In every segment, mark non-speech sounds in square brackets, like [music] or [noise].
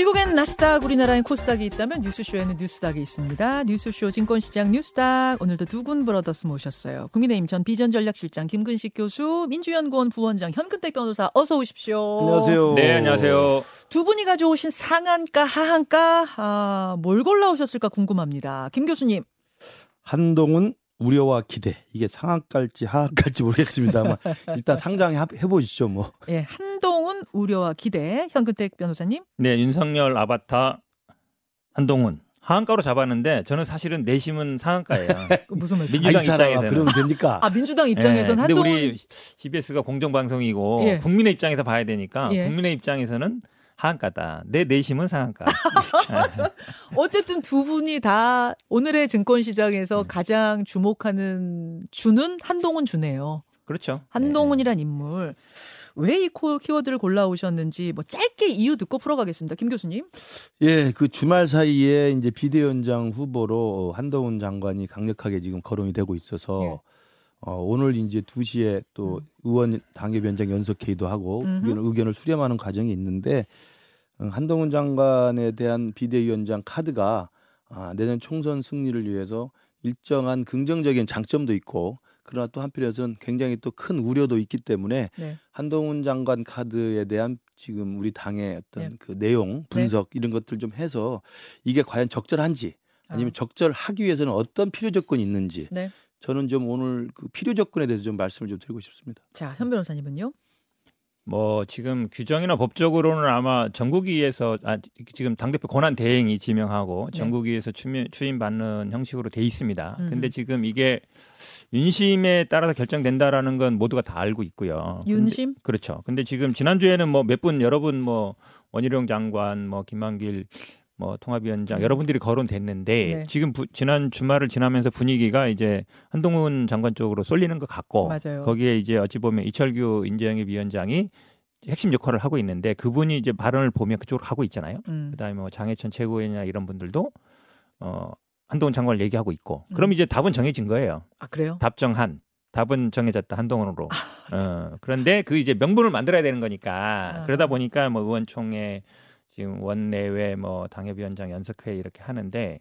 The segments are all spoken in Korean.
미국엔 나스닥, 우리나라엔 코스닥이 있다면 뉴스쇼에는 뉴스닥이 있습니다. 뉴스쇼 증권시장 뉴스닥 오늘도 두군 브러더스 모셨어요. 국민의힘 전 비전전략실장 김근식 교수, 민주연구원 부원장 현근택 변호사 어서 오십시오. 안녕하세요. 네, 안녕하세요. 두 분이 가져오신 상한가, 하한가, 아, 뭘 골라오셨을까 궁금합니다. 김 교수님. 한동훈 우려와 기대 이게 상한가일지 하한가일지 모르겠습니다만 [laughs] 일단 상장해 보시죠 뭐. 예, 한동훈 우려와 기대 현근택 변호사님. 네, 윤석열 아바타 한동훈 하한가로 잡았는데 저는 사실은 내심은 상한가예요. [laughs] 무슨 말씀? 민주당 사람아, 입장에서는. 그러면 됩니까? 아 민주당 입장에서는 네, 한동훈 근데 우리 CBS가 공정 방송이고 예. 국민의 입장에서 봐야 되니까 예. 국민의 입장에서는 하한가다. 내 내심은 상한가. [laughs] 어쨌든 두 분이 다 오늘의 증권 음. 시장에서 가장 주목하는 주는 한동훈 주네요. 그렇죠. 한동훈이란 인물. 왜 이 키워드를 골라오셨는지 뭐 짧게 이유 듣고 풀어가겠습니다. 김 교수님. 예, 그 주말 사이에 이제 비대위원장 후보로 한동훈 장관이 강력하게 지금 거론이 되고 있어서 예. 어, 오늘 이제 2시에 또 음. 의원 당협위원장 연석회의도 하고 음흠. 의견, 의견을 수렴하는 과정이 있는데 음, 한동훈 장관에 대한 비대위원장 카드가 아, 내년 총선 승리를 위해서 일정한 긍정적인 장점도 있고 그러나 또 한편에서는 굉장히 또 큰 우려도 있기 때문에 네. 한동훈 장관 카드에 대한 지금 우리 당의 어떤 네. 그 내용 분석 이런 것들 좀 해서 이게 과연 적절한지 아니면 아, 적절하기 위해서는 어떤 필요 조건이 있는지 네. 저는 좀 오늘 그 필요 조건에 대해서 좀 말씀을 좀 드리고 싶습니다. 자, 현 변호사님은요? 뭐 지금 규정이나 법적으로는 아마 전국위에서 아, 지금 당대표 권한 대행이 지명하고 네. 전국위에서 추임, 추임받는 형식으로 돼 있습니다. 음흠. 근데 지금 이게 윤심에 따라서 결정된다라는 건 모두가 다 알고 있고요. 근데- 윤심? 그렇죠. 근데 지금 지난주에는 뭐 몇 분 여러분 뭐 원희룡 장관 뭐 김만길 뭐 통합위원장 음. 여러분들이 거론됐는데 네. 지금 부- 지난 주말을 지나면서 분위기가 이제 한동훈 장관 쪽으로 쏠리는 것 같고 맞아요. 거기에 이제 어찌 보면 이철규 인재영입 위원장이 핵심 역할을 하고 있는데 그분이 이제 발언을 보면 그쪽으로 가고 있잖아요. 음. 그다음에 뭐 장해천 최고위원이나 이런 분들도 어 한동훈 장관을 얘기하고 있고 음. 그럼 이제 답은 정해진 거예요. 아, 그래요? 답정한 답은 정해졌다 한동훈으로. 어, 그런데 그 이제 명분을 만들어야 되는 거니까 아. 그러다 보니까 뭐 의원총회 지금 원내외 뭐 당협위원장 연석회 이렇게 하는데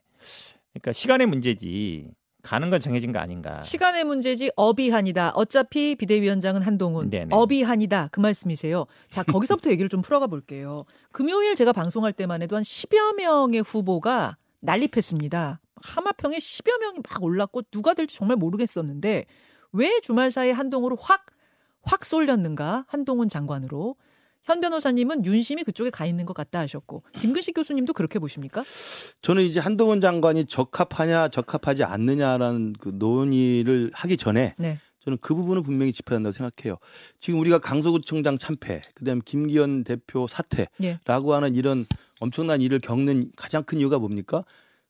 그러니까 시간의 문제지 가는 건 정해진 거 아닌가. 시간의 문제지 어비한이다. 어차피 비대위원장은 한동훈. 네네. 어비한이다. 그 말씀이세요. 자, 거기서부터 [laughs] 얘기를 좀 풀어가 볼게요. 금요일 제가 방송할 때만 해도 한 10여 명의 후보가 난립했습니다. 하마평에 10여 명이 막 올랐고 누가 될지 정말 모르겠었는데 왜 주말 사이에 한동훈으로 확, 확 쏠렸는가? 한동훈 장관으로. 현 변호사님은 윤심이 그쪽에 가 있는 것 같다 하셨고 김근식 교수님도 그렇게 보십니까? 저는 이제 한동훈 장관이 적합하냐 적합하지 않느냐라는 그 논의를 하기 전에 네. 저는 그 부분은 분명히 짚어야 한다고 생각해요. 지금 우리가 강서구청장 참패, 그다음 김기현 대표 사퇴라고 예. 하는 이런 엄청난 일을 겪는 가장 큰 이유가 뭡니까?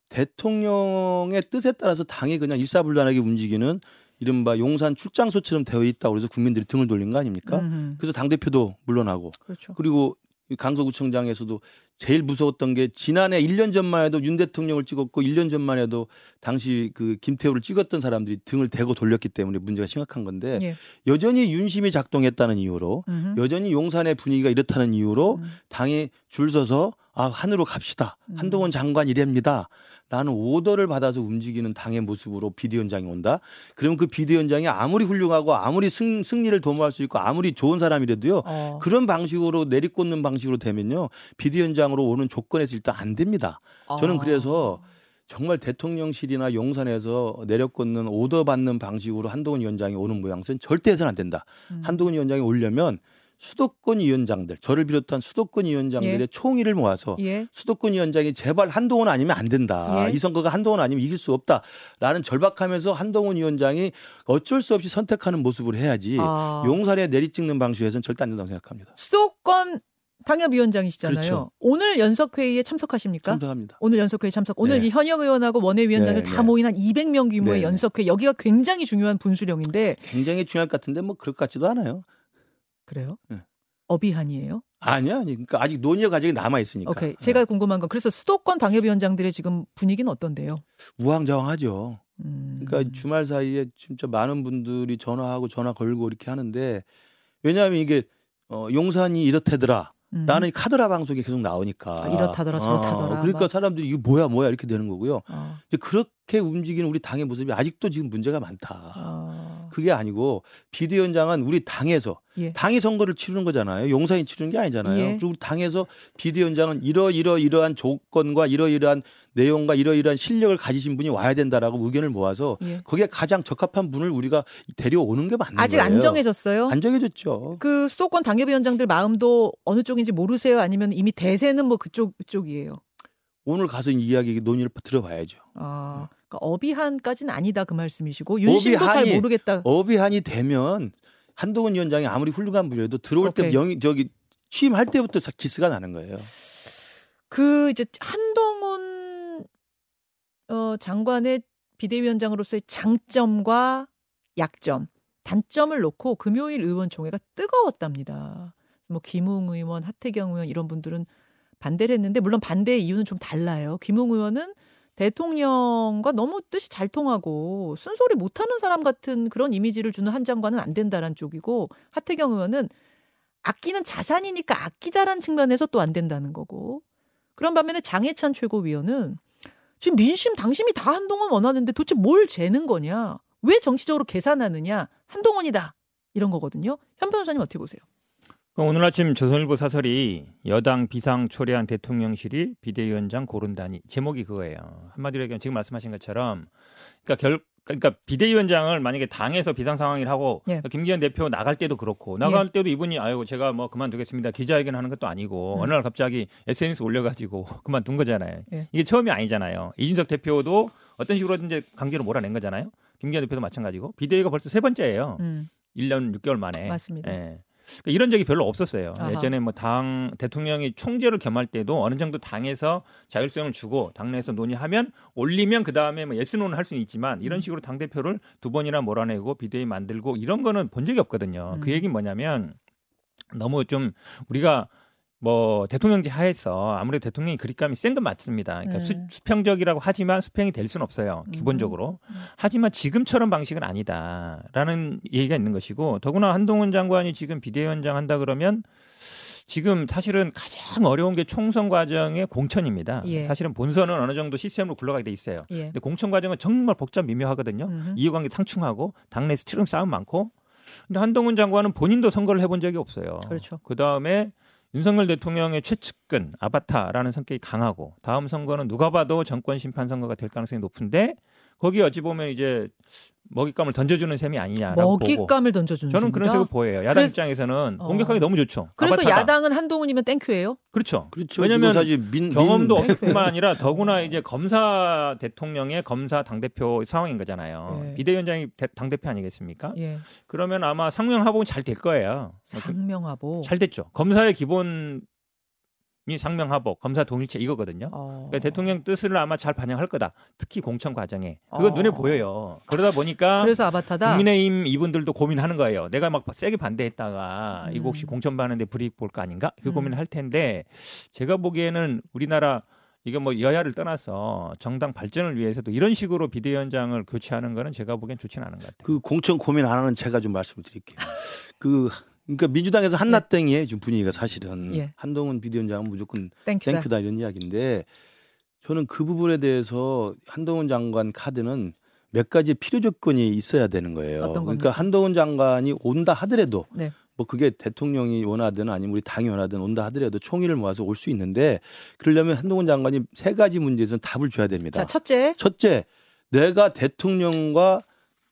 대통령의 뜻에 따라서 당이 그냥 일사불란하게 움직이는 이른바 용산 출장소처럼 되어 있다고 그래서 국민들이 등을 돌린 거 아닙니까? 음흠. 그래서 당 대표도 물러나고 그렇죠. 그리고 이 강서구청장에서도 제일 무서웠던 게 지난해 1년 전만 해도 윤 대통령을 찍었고 1년 전만 해도 당시 그 김태우를 찍었던 사람들이 등을 대고 돌렸기 때문에 문제가 심각한 건데 예. 여전히 윤심이 작동했다는 이유로 음흠. 여전히 용산의 분위기가 이렇다는 이유로 음. 당이 줄 서서 아 한으로 갑시다 음. 한동훈 장관 이랍니다 라는 오더를 받아서 움직이는 당의 모습으로 비대위원장이 온다 그러면 그 비대위원장이 아무리 훌륭하고 아무리 승, 승리를 도모할 수 있고 아무리 좋은 사람이라도요 어. 그런 방식으로 내리꽂는 방식으로 되면요 비대위원장으로 오는 조건에서 일단 안 됩니다. 저는 아. 그래서 정말 대통령실이나 용산에서 내려꽂는 오더 받는 방식으로 한동훈 위원장이 오는 모양새는 절대 해서는 안 된다. 음. 한동훈 위원장이 오려면 수도권 위원장들 저를 비롯한 수도권 위원장들의 예. 총의를 모아서 예. 수도권 위원장이 제발 한동훈 아니면 안 된다. 예. 이 선거가 한동훈 아니면 이길 수 없다라는 절박하면서 한동훈 위원장이 어쩔 수 없이 선택하는 모습을 해야지 아. 용산에 내리찍는 방식에서는 절대 안 된다고 생각합니다. 수도권 당협위원장이시잖아요. 그렇죠. 오늘 연석회의에 참석하십니까? 참석합니다. 오늘 연석회의 참석. 오늘 네. 이 현역 의원하고 원외위원장들 네, 다 네. 모인 한 200명 규모의 네, 네. 연석회. 여기가 굉장히 중요한 분수령인데 굉장히 중요할 것 같은데 뭐 그럴 것 같지도 않아요. 그래요? 네. 어비한이에요? 아니야, 아니. 그러니까 아직 논의의 과정이 남아 있으니까. 오케이. 제가 궁금한 건 그래서 수도권 당협위원장들의 지금 분위기는 어떤데요? 우왕좌왕하죠. 음. 그러니까 주말 사이에 진짜 많은 분들이 전화하고 전화 걸고 이렇게 하는데 왜냐하면 이게 어, 용산이 이렇대더라. 음. 라는 카드라 방송이 계속 나오니까 아, 이렇다더라 저렇다더라. 그러니까 막. 사람들이 이거 뭐야 뭐야 이렇게 되는 거고요. 어. 이제 그렇게 움직이는 우리 당의 모습이 아직도 지금 문제가 많다. 어. 그게 아니고 비대위 원장은 우리 당에서 예. 당이 선거를 치르는 거잖아요. 용사인 치르는 게 아니잖아요. 예. 그리고 우리 당에서 비대위 원장은 이러 이러 이러한 조건과 이러이러한 내용과 이러이러한 실력을 가지신 분이 와야 된다라고 의견을 모아서 예. 거기에 가장 적합한 분을 우리가 데려오는 게 맞는 아직 거예요. 안 정해졌어요. 안 정해졌죠. 그 수도권 당협위원장들 마음도 어느 쪽인지 모르세요? 아니면 이미 대세는 뭐 그쪽 그쪽이에요? 오늘 가서 이 이야기 논의를 들어봐야죠. 아, 그러니까 어비한까지는 아니다 그 말씀이시고 윤심도 잘 어비한이- 모르겠다. 어비한이 되면 한동훈 위원장이 아무리 훌륭한 분이라도 들어올 때 오케이. 영 저기 취임할 때부터 사- 기스가 나는 거예요. 그 이제 한동훈 어, 장관의 비대위원장으로서의 장점과 약점, 단점을 놓고 금요일 의원총회가 뜨거웠답니다. 뭐 김웅 의원, 하태경 의원 이런 분들은 반대를 했는데 물론 반대의 이유는 좀 달라요. 김웅 의원은 대통령과 너무 뜻이 잘 통하고 쓴소리 못하는 사람 같은 그런 이미지를 주는 한 장관은 안 된다라는 쪽이고 하태경 의원은 아끼는 자산이니까 아끼자라는 측면에서 또 안 된다는 거고 그런 반면에 장해찬 최고위원은 지금 민심 당심이 다 한동훈 원하는데 도대체 뭘 재는 거냐? 왜 정치적으로 계산하느냐? 한동훈이다. 이런 거거든요. 현 변호사님 어떻게 보세요? 그럼 오늘 아침 조선일보 사설이 여당 비상 초래한 대통령실이 비대위원장 고른다니 제목이 그거예요. 한마디로 얘기하면 지금 말씀하신 것처럼 그러니까 결 그러니까 비대위원장을 만약에 당에서 비상 상황이라 하고 예. 김기현 대표 나갈 때도 그렇고 나갈 때도 이분이 아유 제가 뭐 그만두겠습니다 기자회견 하는 것도 아니고 음. 어느 날 갑자기 SNS 올려가지고 [laughs] 그만둔 거잖아요. 예. 이게 처음이 아니잖아요. 이준석 대표도 어떤 식으로든지 강제로 몰아낸 거잖아요. 김기현 대표도 마찬가지고 비대위가 벌써 세 번째예요. 음, 1년 6개월 만에. 맞습니다. 예. 그러니까 이런 적이 별로 없었어요. 아하. 예전에 뭐 당 대통령이 총재를 겸할 때도 어느 정도 당에서 자율성을 주고 당내에서 논의하면 올리면 그 다음에 뭐 예스노는 할 수는 있지만 이런 음. 식으로 당 대표를 두 번이나 몰아내고 비대위 만들고 이런 거는 본 적이 없거든요. 음. 그 얘기는 뭐냐면 너무 좀 우리가 뭐 대통령제 하에서 아무래도 대통령이 그립감이 센 건 맞습니다. 그러니까 음. 수, 평적이라고 하지만 수평이 될 수는 없어요. 음. 기본적으로. 음. 하지만 지금처럼 방식은 아니다라는 얘기가 있는 것이고 더구나 한동훈 장관이 지금 비대위원장 한다 그러면 지금 사실은 가장 어려운 게 총선 과정의 공천입니다. 예. 사실은 본선은 어느 정도 시스템으로 굴러가게 돼 있어요. 예. 근데 공천 과정은 정말 복잡 미묘하거든요. 음흠. 이해관계 상충하고 당내에서 치름 싸움 많고. 근데 한동훈 장관은 본인도 선거를 해본 적이 없어요. 그렇죠. 그 다음에 윤석열 대통령의 최측근 아바타라는 성격이 강하고 다음 선거는 누가 봐도 정권 심판 선거가 될 가능성이 높은데 거기 어찌 보면 이제 먹잇감을 던져주는 셈이 아니냐라고 보고 먹잇감을 던져주는 저는 그런 셈이다? 색을 보여요. 야당 그래서- 입장에서는 어. 공격하기 너무 좋죠. 그래서 아바타다. 야당은 한동훈이면 thank you예요? 그렇죠. 그렇죠. 왜냐면 지금 사실 민, 경험도 민- 없뿐만 [laughs] 아니라 더구나 이제 검사 대통령의 검사 당 대표 상황인 거잖아요. 예. 비대위원장이 당 대표 아니겠습니까? 예. 그러면 아마 상명하복은 잘 될 거예요. 상명하고. 잘 됐죠. 검사의 기본이 상명하복, 검사 동일체 이거거든요. 어. 그러니까 대통령 뜻을 아마 잘 반영할 거다. 특히 공천 과정에 그거 어. 눈에 보여요. 그러다 보니까 그래서 아바타다. 국민의힘 이분들도 고민하는 거예요. 내가 막 세게 반대했다가 음. 이거 혹시 공천 받는데 불이익 볼 거 아닌가? 그 음. 고민을 할 텐데 제가 보기에는 우리나라 이게 뭐 여야를 떠나서 정당 발전을 위해서도 이런 식으로 비대위원장을 교체하는 거는 제가 보기엔 좋지는 않은 것 같아요. 그 공천 고민 안 하는 제가 좀 말씀을 드릴게요. 그 그러니까 민주당에서 한나땡이에요 지금 분위기가 사실은 예. 한동훈 비대위원장은 무조건 땡큐다. 땡큐다 이런 이야기인데 저는 그 부분에 대해서 한동훈 장관 카드는 몇 가지 필요 조건이 있어야 되는 거예요. 그러니까? 한동훈 장관이 온다 하더라도 네. 뭐 그게 대통령이 원하든 아니면 우리 당이 원하든 온다 하더라도 총의를 모아서 올 수 있는데 그러려면 한동훈 장관이 세 가지 문제에서는 답을 줘야 됩니다. 자, 첫째. 첫째, 내가 대통령과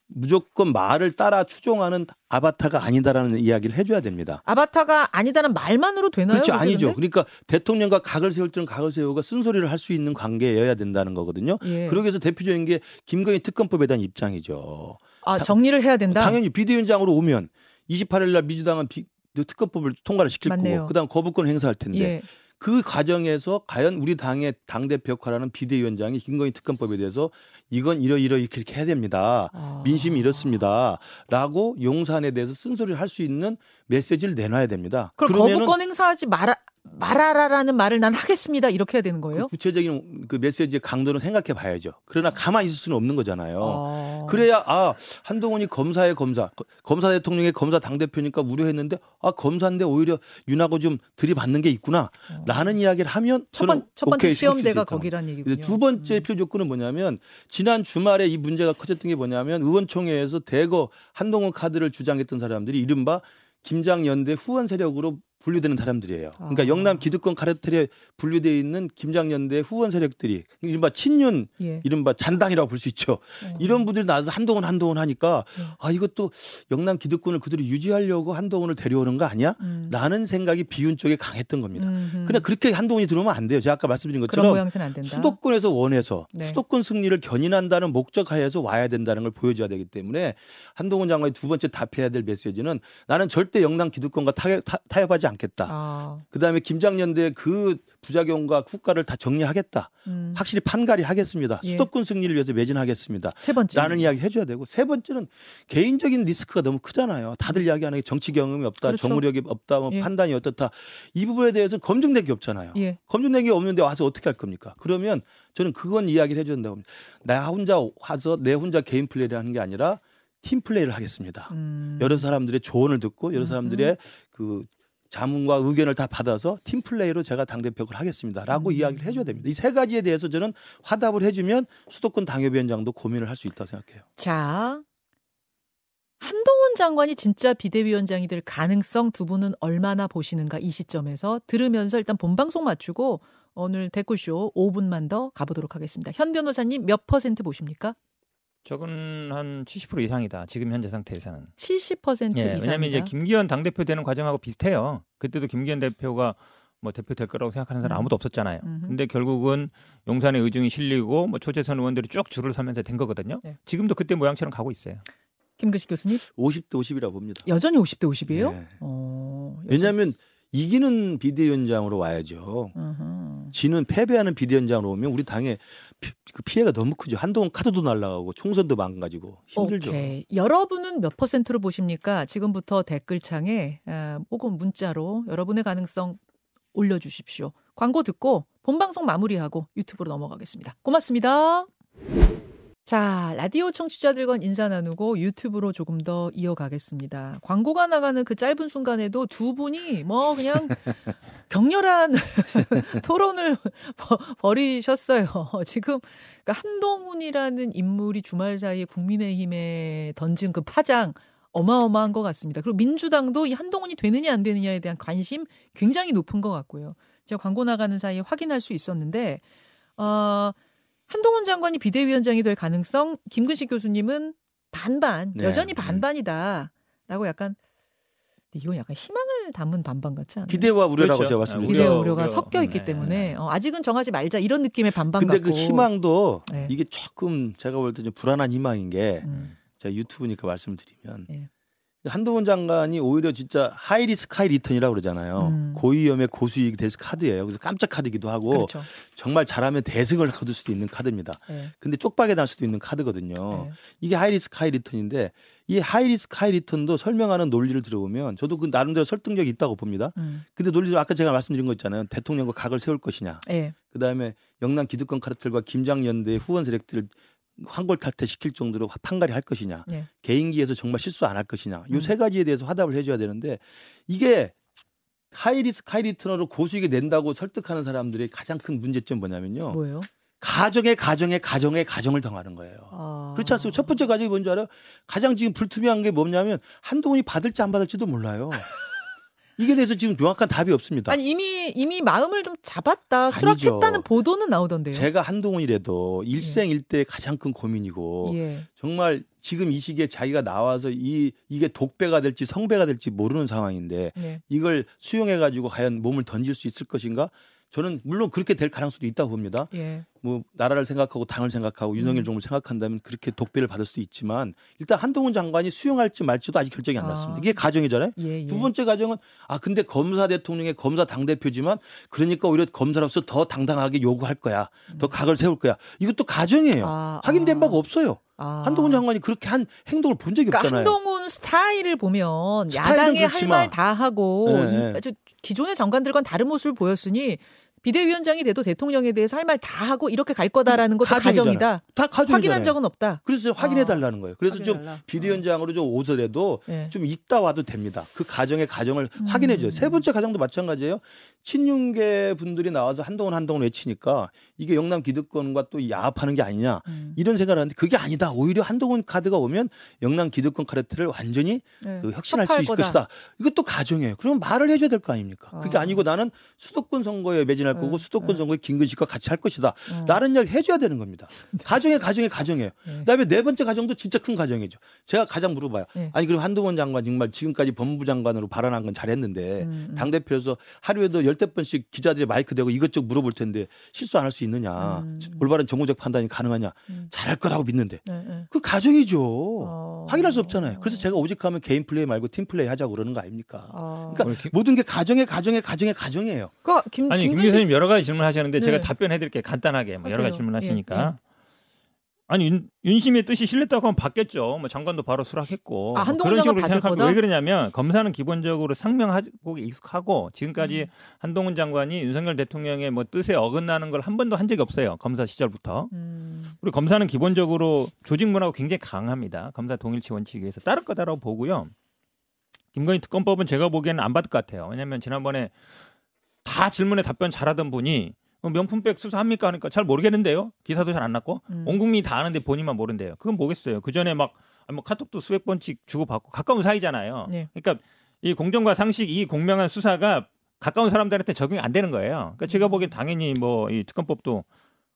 무조건 말을 따라 추종하는 아바타가 아니다라는 이야기를 해줘야 됩니다. 아바타가 아니다는 말만으로 되나요? 그렇죠, 아니죠. 그러니까 대통령과 각을 세울 때는 각을 세우고 쓴소리를 할 수 있는 관계여야 된다는 거거든요. 예. 그러기 위해서 대표적인 게 김건희 특검법에 대한 입장이죠. 아, 정리를 해야 된다. 당연히 비대위원장으로 오면 28일 날 민주당은 비, 그 특검법을 통과를 시킬 맞네요. 거고 그다음 거부권 행사할 텐데 예. 그 과정에서 과연 우리 당의 당대표 역할하는 비대위원장이 김건희 특검법에 대해서 이건 이러이러 이렇게 이렇게 해야 됩니다. 아. 민심이 이렇습니다. 라고 용산에 대해서 쓴소리를 할 수 있는 메시지를 내놔야 됩니다. 그러면은 거부권 행사하지 말아 말하라라는 말을 난 하겠습니다. 이렇게 해야 되는 그 거예요? 구체적인 그 메시지의 강도는 생각해 봐야죠. 그러나 가만히 있을 수는 없는 거잖아요. 어. 그래야 아 한동훈이 검사의 검사 거- 검사 대통령의 검사 당 대표니까 우려했는데 아 검사인데 오히려 윤하고 좀 들이받는 게 있구나 어. 라는 이야기를 하면 첫, 번, 첫 번째 시험대가. 거기란 얘기군요. 두 번째 음. 필요 조건은 뭐냐면 지난 주말에 이 문제가 커졌던 게 뭐냐면 의원총회에서 대거 한동훈 카드를 주장했던 사람들이 이른바 김장연대 후원 세력으로 분류되는 사람들이에요. 그러니까 아. 영남 기득권 카르텔에 분류되어 있는 김장연대 후원 세력들이 이른바 친윤, 예. 이른바 잔당이라고 볼 수 있죠. 어. 이런 분들이 나와서 한동훈 한동훈 하니까 네. 아 이것도 영남 기득권을 그대로 유지하려고 한동훈을 데려오는 거 아니야? 음. 라는 생각이 비윤 쪽에 강했던 겁니다. 음흠. 근데 그렇게 한동훈이 들어오면 안 돼요. 제가 아까 말씀드린 것처럼 모양새는 안 된다. 수도권에서 원해서 네. 수도권 승리를 견인한다는 목적 하에서 와야 된다는 걸 보여줘야 되기 때문에 한동훈 장관이 두 번째 답해야 될 메시지는 나는 절대 영남 기득권과 타협, 타- 타협하지 않겠다. 아, 그다음에 김장연대 그 부작용과 국가를 다 정리하겠다. 음. 확실히 판가리 하겠습니다. 예. 수도권 승리를 위해서 매진하겠습니다. 세 번째. 라는 이야기 해줘야 되고 세 번째는 개인적인 리스크가 너무 크잖아요. 다들 이야기하는 게 정치 경험이 없다, 그렇죠. 정무력이 없다, 뭐 예. 판단이 어떻다. 이 부분에 대해서는 검증된 게 없잖아요. 예. 검증된 게 없는데 와서 어떻게 할 겁니까? 그러면 저는 그건 이야기를 해줘야 된다고 합니다. 나 혼자 와서 내 혼자 개인 플레이를 하는 게 아니라 팀 플레이를 하겠습니다. 음. 여러 사람들의 조언을 듣고 여러 사람들의 그 자문과 의견을 다 받아서 팀 플레이로 제가 당 대표를 하겠습니다라고 음. 이야기를 해줘야 됩니다. 이 세 가지에 대해서 저는 화답을 해주면 수도권 당협위원장도 고민을 할 수 있다고 생각해요. 자, 한동훈 장관이 진짜 비대위원장이 될 가능성 두 분은 얼마나 보시는가 이 시점에서 들으면서 일단 본 방송 맞추고 오늘 댓글쇼 5분만 더 가보도록 하겠습니다. 현 변호사님 몇 퍼센트 보십니까? 저건 한70% 이상이다. 지금 현재 상태에서는. 70% 예, 이상이다. 왜냐하면 이제 김기현 당 대표 되는 과정하고 비슷해요. 그때도 김기현 대표가 뭐 대표 될 거라고 생각하는 사람 음. 아무도 없었잖아요. 음흠. 근데 결국은 용산의 의중이 실리고 뭐 초재선 의원들이 쭉 줄을 서면서 된 거거든요. 네. 지금도 그때 모양처럼 가고 있어요. 김근식 교수님 50대 50이라 봅니다. 여전히 50대 50이에요? 네. 어, 여전- 왜냐하면 이기는 비대위원장으로 와야죠. 어허. 지는 패배하는 비대위원장으로 오면 우리 당에 피, 그 피해가 너무 크죠. 한동훈 카드도 날라가고 총선도 망가지고 힘들죠. 오케이. 여러분은 몇 퍼센트로 보십니까? 지금부터 댓글창에 아, 혹은 문자로 여러분의 가능성 올려주십시오. 광고 듣고 본 방송 마무리하고 유튜브로 넘어가겠습니다. 고맙습니다. 자, 라디오 청취자들과 인사 나누고 유튜브로 조금 더 이어가겠습니다. 광고가 나가는 그 짧은 순간에도 두 분이 뭐 그냥 [laughs] 격렬한 [laughs] 토론을 버- 벌이셨어요. 지금 그러니까 한동훈이라는 인물이 주말 사이에 국민의힘에 던진 그 파장 어마어마한 것 같습니다. 그리고 민주당도 이 한동훈이 되느냐 안 되느냐에 대한 관심 굉장히 높은 것 같고요. 제가 광고 나가는 사이에 확인할 수 있었는데 어, 한동훈 장관이 비대위원장이 될 가능성 김근식 교수님은 반반 네. 여전히 반반이다라고 약간 근데 이건 약간 희망을 담은 반반 같지 않아요? 기대와 우려라고 그렇죠. 제가 아, 말씀드렸죠. 기대와 우려, 우려가 우려. 섞여 있기 네. 때문에 어, 아직은 정하지 말자 이런 느낌의 반반 근데 같고 그 희망도 네. 이게 조금 제가 볼 때 좀 불안한 희망인 게 음, 제가 유튜브니까 말씀드리면 예. 한동훈 장관이 오히려 진짜 high risk high return이라고 그러잖아요. 음. 고위험의 고수익 될 카드예요. 그래서 깜짝 카드기도 하고 그렇죠. 정말 잘하면 대승을 거둘 수도 있는 카드입니다. 예. 근데 쪽박에 날 수도 있는 카드거든요. 예. 이게 high risk high return인데 이 high risk high return도 설명하는 논리를 들어보면 저도 그 나름대로 설득력이 있다고 봅니다. 음, 근데 논리를 아까 제가 말씀드린 거 있잖아요. 대통령과 각을 세울 것이냐. 예. 그다음에 영남 기득권 카르텔과 김장연대 후원 세력들을 환골탈태 시킬 정도로 판가리 할 것이냐. 예. 개인기에서 정말 실수 안 할 것이냐. 이 음. 세 가지에 대해서 화답을 해줘야 되는데 이게 하이리스크 하이리턴으로 고수익이 낸다고 설득하는 사람들의 가장 큰 문제점 뭐냐면요. 뭐예요? 가정의 가정의 가정의 가정을 당하는 거예요. 아. 그렇지 않습니까? 첫 번째 가정이 뭔지 알아요? 가장 지금 불투명한 게 뭐냐면 한동훈이 받을지 안 받을지도 몰라요. [laughs] 이게 대해서 지금 명확한 답이 없습니다. 아니 이미 이미 마음을 좀 잡았다. 수락했다는 보도는 나오던데요. 제가 한동훈이라도 일생일대 가장 큰 고민이고 예. 정말 지금 이 시기에 자기가 나와서 이 이게 독배가 될지 성배가 될지 모르는 상황인데 예. 이걸 수용해 가지고 과연 몸을 던질 수 있을 것인가? 저는 물론 그렇게 될 가능성도 있다고 봅니다. 예. 뭐 나라를 생각하고 당을 생각하고 윤석열 음. 정부를 생각한다면 그렇게 독배를 받을 수도 있지만 일단 한동훈 장관이 수용할지 말지도 아직 결정이 안 아. 났습니다. 이게 가정이잖아요. 예. 예. 두 번째 가정은 아 근데 검사 대통령의 검사 당 대표지만 그러니까 오히려 검사로서 더 당당하게 요구할 거야. 더 각을 세울 거야. 이것도 가정이에요. 아, 확인된 아. 바가 없어요. 아. 한동훈 장관이 그렇게 한 행동을 본 적이 그러니까 없잖아요. 한동훈 스타일을 보면 스타일은 야당에 할 그렇지만. 말다 하고 네, 이, 네. 아주 기존의 장관들과는 다른 모습을 보였으니 비대위원장이 돼도 대통령에 대해서 할 말 다 하고 이렇게 갈 거다라는 것도 가정이잖아요. 가정이다. 다 가져 확인한 적은 없다. 그래서 확인해 아. 달라는 거예요. 그래서 좀 확인해달라. 비대위원장으로 좀 오더라도 예. 좀 있다 와도 됩니다. 그 가정의 가정을 음. 확인해 줘요. 세 번째 가정도 마찬가지예요. 친윤계 분들이 나와서 한동훈 한동훈 외치니까 이게 영남 기득권과 또 야합하는 게 아니냐 음. 이런 생각을 하는데 그게 아니다. 오히려 한동훈 카드가 오면 영남 기득권 카르텔을 완전히 네. 그 혁신할 수 있을. 것이다. 이것도 가정이에요. 그러면 말을 해줘야 될 거 아닙니까? 그게 아. 아니고 나는 수도권 선거에 매진할 네, 거고 수도권 네. 선거에 김근식과 같이 할 것이다. 어. 라는 이야기 해줘야 되는 겁니다. [laughs] 가정의 가정의 가정이에요. 네. 그다음에 네 번째 가정도 진짜 큰 가정이죠. 제가 가장 물어봐요. 네. 아니 그럼 한동훈 장관 정말 지금까지 법무부 장관으로 발언한 건 잘했는데 음, 음. 당 대표에서 하루에도 열대 번씩 기자들이 마이크 대고 이것저것 물어볼 텐데 실수 안 할 수 있느냐, 음. 올바른 정무적 판단이 가능하냐, 음. 잘할 거라고 믿는데 네, 네. 그 가정이죠. 어. 확인할 수 없잖아요. 그래서 제가 오직하면 개인 플레이 말고 팀 플레이 하자고 그러는 거 아닙니까? 아. 그러니까 뭐 김- 모든 게 가정의 가정의 가정의 가정이에요. 그러니까 김, 아니 김 교수님 여러 가지 질문하셨는데 제가 네. 답변해드릴게요 간단하게 뭐 여러 가지. 질문하시니까 예, 예. 아니 윤, 윤심의 뜻이 실렸다고 하면 받겠죠 뭐 장관도 바로 수락했고 아, 뭐 그런 식으로 거다? 왜 그러냐면 검사는 기본적으로 상명하고 익숙하고 지금까지 음. 한동훈 장관이 윤석열 대통령의 뭐 뜻에 어긋나는 걸 한 번도 한 적이 없어요 검사 시절부터 음. 그리고 검사는 기본적으로 조직 문화가 굉장히 강합니다 검사 동일치 원칙에 의해서 따를 거다라고 보고요 김건희 특검법은 제가 보기에는 안 받을 것 같아요 왜냐하면 지난번에 다 질문에 답변 잘하던 분이 어, 명품백 수사합니까 하니까 잘 모르겠는데요. 기사도 잘 안 났고 음. 온 국민이 다 아는데 본인만 모른대요. 그건 뭐겠어요. 그 전에 막 뭐 카톡도 수백 번씩 주고받고 가까운 사이잖아요. 네. 그러니까 이 공정과 상식 이 공명한 수사가 가까운 사람들한테 적용이 안 되는 거예요. 그러니까 제가 음. 보기엔 당연히 뭐 이 특검법도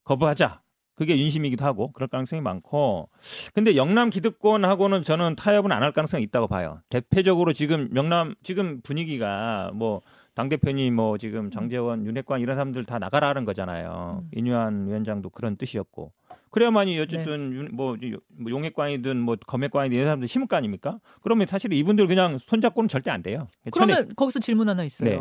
거부하자. 그게 윤심이기도 하고 그럴 가능성이 많고 근데 영남 기득권하고는 저는 타협은 안 할 가능성이 있다고 봐요. 대표적으로 지금 영남 지금 분위기가 뭐 당 대표니 뭐 지금 장재원, 윤핵관 이런 사람들 다 나가라는 거잖아요. 음. 인유한 위원장도 그런 뜻이었고 그래야만이 어쨌든 윤- 뭐, 이- 뭐 용핵관이든 뭐 검핵관이든 이런 사람들 심을 거 아닙니까? 그러면 사실 이분들 그냥 손잡고는 절대 안 돼요. 그러면 거기서 질문 하나 있어요. 네.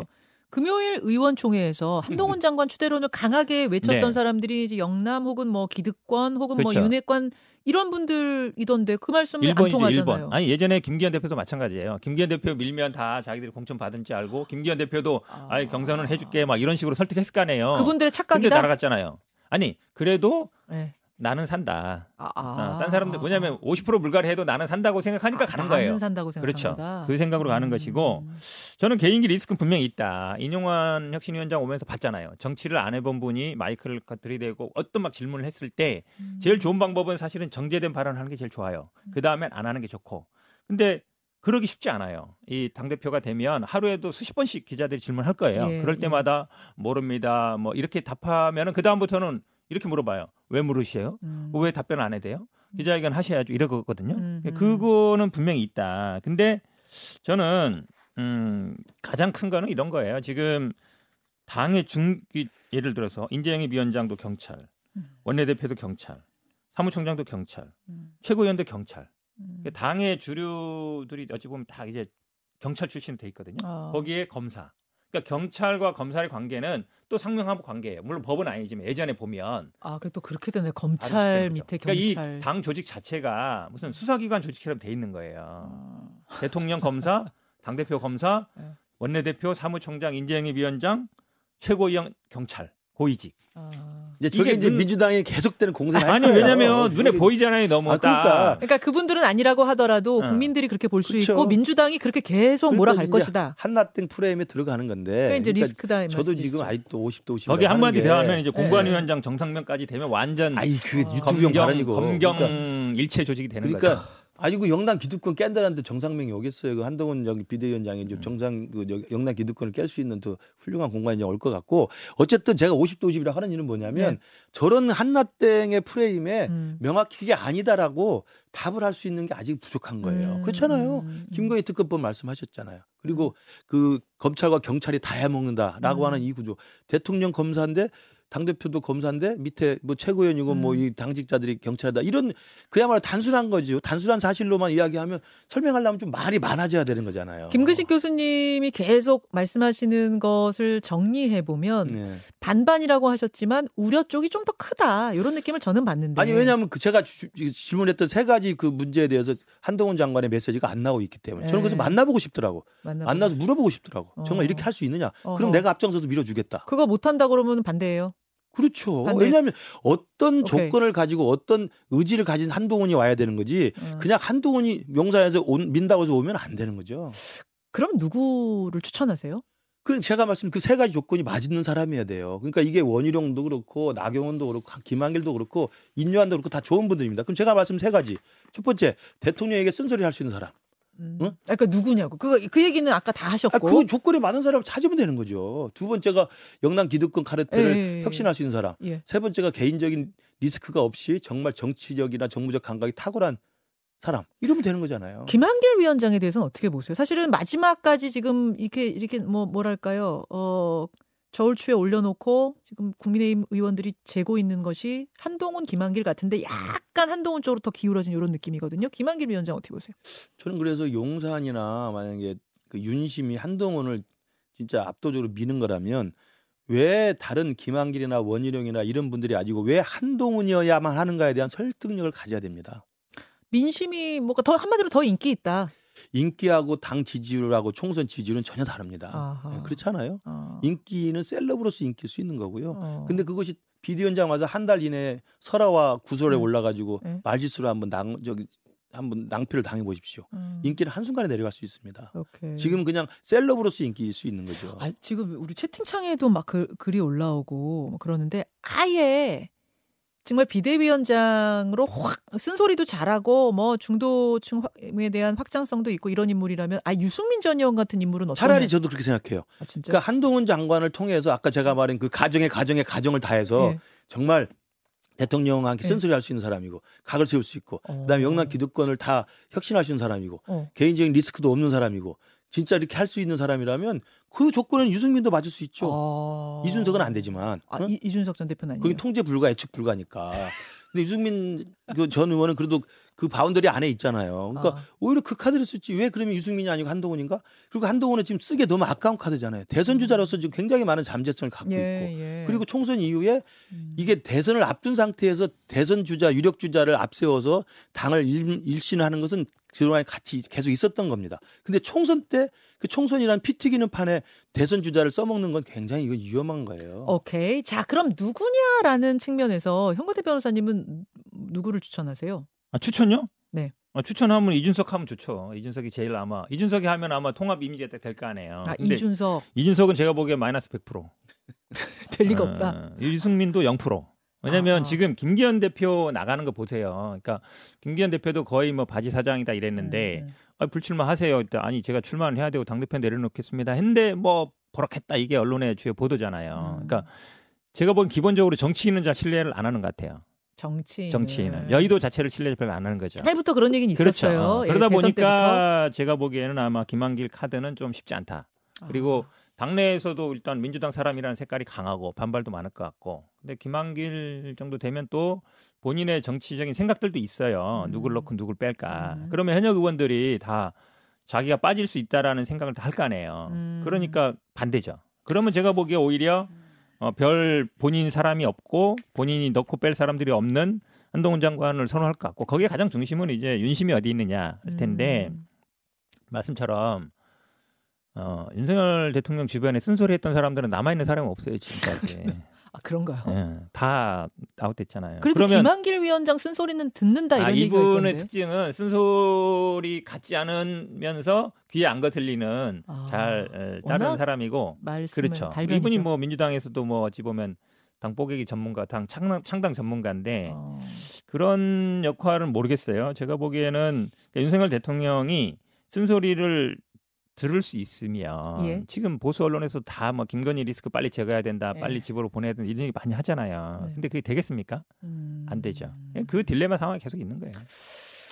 금요일 의원총회에서 한동훈 장관 추대론을 강하게 외쳤던 네. 사람들이 이제 영남 혹은 뭐 기득권 혹은 뭐 그렇죠. 윤핵관 이런 분들이던데 그 말씀이 안 1번이죠, 통하잖아요. 1번. 아니 예전에 김기현 대표도 마찬가지예요. 김기현 대표 밀면 다 자기들이 공천 받은 지 알고 김기현 대표도 아니 경선은 해줄게 막 이런 식으로 설득했을 거 아니에요. 그분들의 근데 착각이다. 날아갔잖아요. 아니 그래도 네. 나는 산다. 아, 어, 딴 사람들 뭐냐면 50% 물갈이 해도 나는 산다고 생각하니까 가는 거예요. 나는 산다고 그렇죠. 생각한다. 그 생각으로 가는 음. 것이고 저는 개인기 리스크는 분명히 있다. 인용환 혁신위원장 오면서 봤잖아요. 정치를 안 해본 분이 마이크를 들이대고 어떤 막 질문을 했을 때 음. 제일 좋은 방법은 사실은 정제된 발언을 하는 게 제일 좋아요. 그 다음엔 안 하는 게 좋고. 근데 그러기 쉽지 않아요. 이 당대표가 되면 하루에도 수십 번씩 기자들이 질문할 거예요. 예, 그럴 예. 때마다 모릅니다. 뭐 이렇게 답하면은 그다음부터는 이렇게 물어봐요. 왜 물으세요? 음. 왜 답변 안 해대요? 기자회견 하셔야죠. 이러거든요. 음, 음. 그거는 분명히 있다. 근데 저는 음, 가장 큰 거는 이런 거예요. 지금 당의 중 이- 예를 들어서 인재영입 위원장도 경찰, 음. 원내대표도 경찰, 사무총장도 경찰, 음. 최고위원도 경찰. 음. 그 당의 주류들이 어찌 보면 다 이제 경찰 출신 돼 있거든요. 아. 거기에 검사. 그러니까 경찰과 검찰의 관계는 또 상명하고 관계예요. 물론 법은 아니지만 예전에 보면 아, 그또 그렇게 되네. 다를 검찰. 밑에 그러니까 경찰. 이당 조직 자체가 무슨 수사기관 조직처럼 돼 있는 거예요. 아. 대통령 검사, [laughs] 당 대표 검사, 네. 원내대표, 사무총장, 인재영입 위원장, 최고위원 경찰 고위직. 아. 이제 저게 이게 이제 눈- 민주당이 계속되는 공세를 할 아니 거예요. 왜냐면 눈에 저게- 보이잖아요 너무 아, 딱. 그러니까. 그러니까 그분들은 아니라고 하더라도 어. 국민들이 그렇게 볼 수. 있고 민주당이 그렇게 계속 그러니까 몰아갈 이제 것이다. 한나땡 프레임에 들어가는 건데. 그게 이제 그러니까 리스크다 이 저도 지금. 아직도 50도 50. 거기 한마디 대하면 이제 네. 공관위원장 정상면까지 되면 완전 아이 그 어. 유튜브용 검경 발언이고. 검경 그러니까, 일체 조직이 되는 그러니까 거죠. 아니 그 영남 기득권 깬다는데 정상명이 오겠어요. 그 한동훈 여기 비대위원장이 음. 이제 정상 그 여- 영남 기득권을 깰 수 있는 또 훌륭한 공간이 올 것 같고 어쨌든 제가 50도 50이라 하는 이유는 뭐냐면 네. 저런 한나땡의 프레임에 음. 명확히 이게 아니다라고 답을 할 수 있는 게 아직 부족한 거예요. 음, 그렇잖아요. 음, 음. 김건희 특검법 말씀하셨잖아요. 그리고 그 검찰과 경찰이 다 해먹는다라고 음. 하는 이 구조. 대통령 검사인데 당 대표도 검사인데 밑에 뭐 최고위원이고 뭐 음. 이 당직자들이 경찰이다 이런 그야말로 단순한 거죠. 단순한 사실로만 이야기하면 설명하려면 좀 말이 많아져야 되는 거잖아요. 김근식 교수님이 계속 말씀하시는 것을 정리해 보면 네. 반반이라고 하셨지만 우려 쪽이 좀 더 크다 이런 느낌을 저는 받는데. 아니 왜냐하면 그 제가 주- 질문했던 세 가지 그 문제에 대해서 한동훈 장관의 메시지가 안 나오고 있기 때문에 저는 네. 그래서 만나보고 싶더라고. 만나보고. 만나서 물어보고 싶더라고. 정말 어. 이렇게 할 수 있느냐? 어허. 그럼 내가 앞장서서 밀어주겠다. 그거 못한다 그러면 반대예요. 그렇죠. 반대. 왜냐하면 어떤 오케이. 조건을 가지고 어떤 의지를 가진 한동훈이 와야 되는 거지. 어. 그냥 한동훈이 용산에서 온, 민다고 해서 오면 안 되는 거죠. 그럼 누구를 추천하세요? 그럼 제가 말씀 그 세 가지 조건이 맞는 사람이어야 돼요. 그러니까 이게 원희룡도 그렇고 나경원도 그렇고 김한길도 그렇고 인류한도 그렇고 다 좋은 분들입니다. 그럼 제가 말씀 세 가지. 첫 번째 대통령에게 쓴소리 할 수 있는 사람. 음. 응? 그러니까 누구냐고. 그거 그 얘기는 아까 다 아, 하셨고. 그 조건에 맞는 사람을 찾으면 되는 거죠. 두 번째가 영남 기득권 카르텔을 예, 예, 혁신할 수 있는 사람. 예. 세 번째가 개인적인 리스크가 없이 정말 정치적이나 정무적 감각이 탁월한 사람. 이러면 되는 거잖아요. 김한길 위원장에 대해서는 어떻게 보세요? 사실은 마지막까지 지금 이렇게 이렇게 뭐 뭐랄까요? 어 저울추에 올려놓고 지금 국민의힘 의원들이 재고 있는 것이 한동훈, 김한길 같은데 약간 한동훈 쪽으로 더 기울어진 이런 느낌이거든요. 김한길 위원장 어떻게 보세요? 저는 그래서 용산이나 만약에 그 윤심이 한동훈을 진짜 압도적으로 미는 거라면 왜 다른 김한길이나 원희룡이나 이런 분들이 아니고 왜 한동훈이어야만 하는가에 대한 설득력을 가져야 됩니다. 민심이 뭐가 더 한마디로 더 인기 있다. 인기하고 당 지지율하고 총선 지지율은 전혀 다릅니다. 아하. 네, 그렇지 않아요? 어. 인기는 셀럽으로서 인기일 수 있는 거고요. 어. 근데 그것이 비대위원장 와서 한 달 이내에 설화와 구설에 음. 올라가지고 네. 말실수로 한번 낭 저기 한번 낭패를 당해 보십시오. 음. 인기는 한 순간에 내려갈 수 있습니다. 오케이. 지금 그냥 셀럽으로서 인기일 수 있는 거죠. 아, 지금 우리 채팅창에도 막 글, 글이 올라오고 뭐 그러는데 아예 정말 비대위원장으로 확 쓴소리도 잘하고 뭐 중도층에 대한 확장성도 있고 이런 인물이라면 아 유승민 전 의원 같은 인물은 어떠냐? 차라리 저도 그렇게 생각해요. 아. 그러니까 한동훈 장관을 통해서 아까 제가 말한 그 가정의 가정의 가정을 다해서 예. 정말 대통령한테 예. 쓴소리 할 수 있는 사람이고 각을 세울 수 있고 어. 그다음에 영남 기득권을 다 혁신할 수 있는 사람이고 어. 개인적인 리스크도 없는 사람이고 진짜 이렇게 할 수 있는 사람이라면 그 조건은 유승민도 맞을 수 있죠. 어. 이준석은 안 되지만 아, 응? 이, 이준석 전 대표는 아니에요. 거기 통제 불가 예측 불가니까. 근데 유승민 그전 의원은 그래도 그 boundary 안에 있잖아요. 그러니까 아. 오히려 그 카드를 쓰지 왜 그러면 유승민이 아니고 한동훈인가? 그리고 한동훈은 지금 쓰기에 너무 아까운 카드잖아요. 대선 주자로서 지금 굉장히 많은 잠재성을 갖고 있고 예, 예. 그리고 총선 이후에 음. 이게 대선을 앞둔 상태에서 대선 주자 유력 주자를 앞세워서 당을 일, 일신하는 것은 그동안에 같이 계속 있었던 겁니다. 근데 총선 때 그 총선이란 피 튀기는 판에 대선 주자를 써먹는 건 굉장히 이거 위험한 거예요. 오케이. 자, 그럼 누구냐라는 측면에서 현거대 변호사님은 누구를 추천하세요? 아, 추천요? 네. 아, 추천하면 이준석 하면 좋죠. 이준석이 제일 아마 이준석이 하면 아마 통합 이미지 될거 아니에요. 아, 근데 이준석 이준석은 제가 보기에 마이너스 100%. [laughs] 될 리가 어, 없다. 유승민도 0%. 왜냐면 아. 지금 김기현 대표 나가는 거 보세요. 그러니까 김기현 대표도 거의 뭐 바지 사장이다 이랬는데 음, 아, 불출마 하세요. 아니 제가 출마를 해야 되고 당대표 내려놓겠습니다. 했는데 뭐 버럭했다 이게 언론의 주요 보도잖아요. 음. 그러니까 제가 보기엔 기본적으로 정치인은 잘 신뢰를 안 하는 것 같아요. 정치 정치인은 여의도 자체를 신뢰를 별로 안 하는 거죠. 옛날부터 그런 얘기는 그렇죠. 있었어요. 어, 예, 그러다 보니까 제가 보기에는 아마 김한길 카드는 좀 쉽지 않다. 때부터. 그리고 당내에서도 일단 민주당 사람이라는 색깔이 강하고 반발도 많을 것 같고. 근데 김한길 정도 되면 또 본인의 정치적인 생각들도 있어요. 음. 누굴 넣고 누굴 뺄까. 음. 그러면 현역 의원들이 다 자기가 빠질 수 있다라는 생각을 다 할 거 아니에요. 음. 그러니까 반대죠. 그러면 제가 보기에 오히려 어, 별 본인 사람이 없고 본인이 넣고 뺄 사람들이 없는 한동훈 장관을 선호할 것 같고 거기에 가장 중심은 이제 윤심이 어디 있느냐 할 텐데 음. 말씀처럼 어, 윤석열 대통령 주변에 쓴소리했던 사람들은 남아 있는 사람이 없어요 지금까지. [laughs] 아 그런가요? 예, 다 아웃됐잖아요. 그래도 그러면 김한길 위원장 쓴소리는 듣는다 이런 아, 얘기가 이분의 있던데. 특징은 쓴소리 같지 않으면서 귀에 안 거슬리는 아, 잘 에, 따르는 사람이고 그렇죠. 달변이죠. 이분이 뭐 민주당에서도 뭐 어찌 보면 당 뽀개기 전문가, 당 창당, 창당 전문가인데 어. 그런 역할은 모르겠어요. 제가 보기에는 그러니까 윤석열 대통령이 쓴소리를 들을 수 있으면 예. 지금 보수 언론에서 다 뭐 김건희 리스크 빨리 제거해야 된다, 예. 빨리 집으로 보내야 된다 이런 얘기 많이 하잖아요. 네. 근데 그게 되겠습니까? 음. 안 되죠. 그 딜레마 상황이 계속 있는 거예요.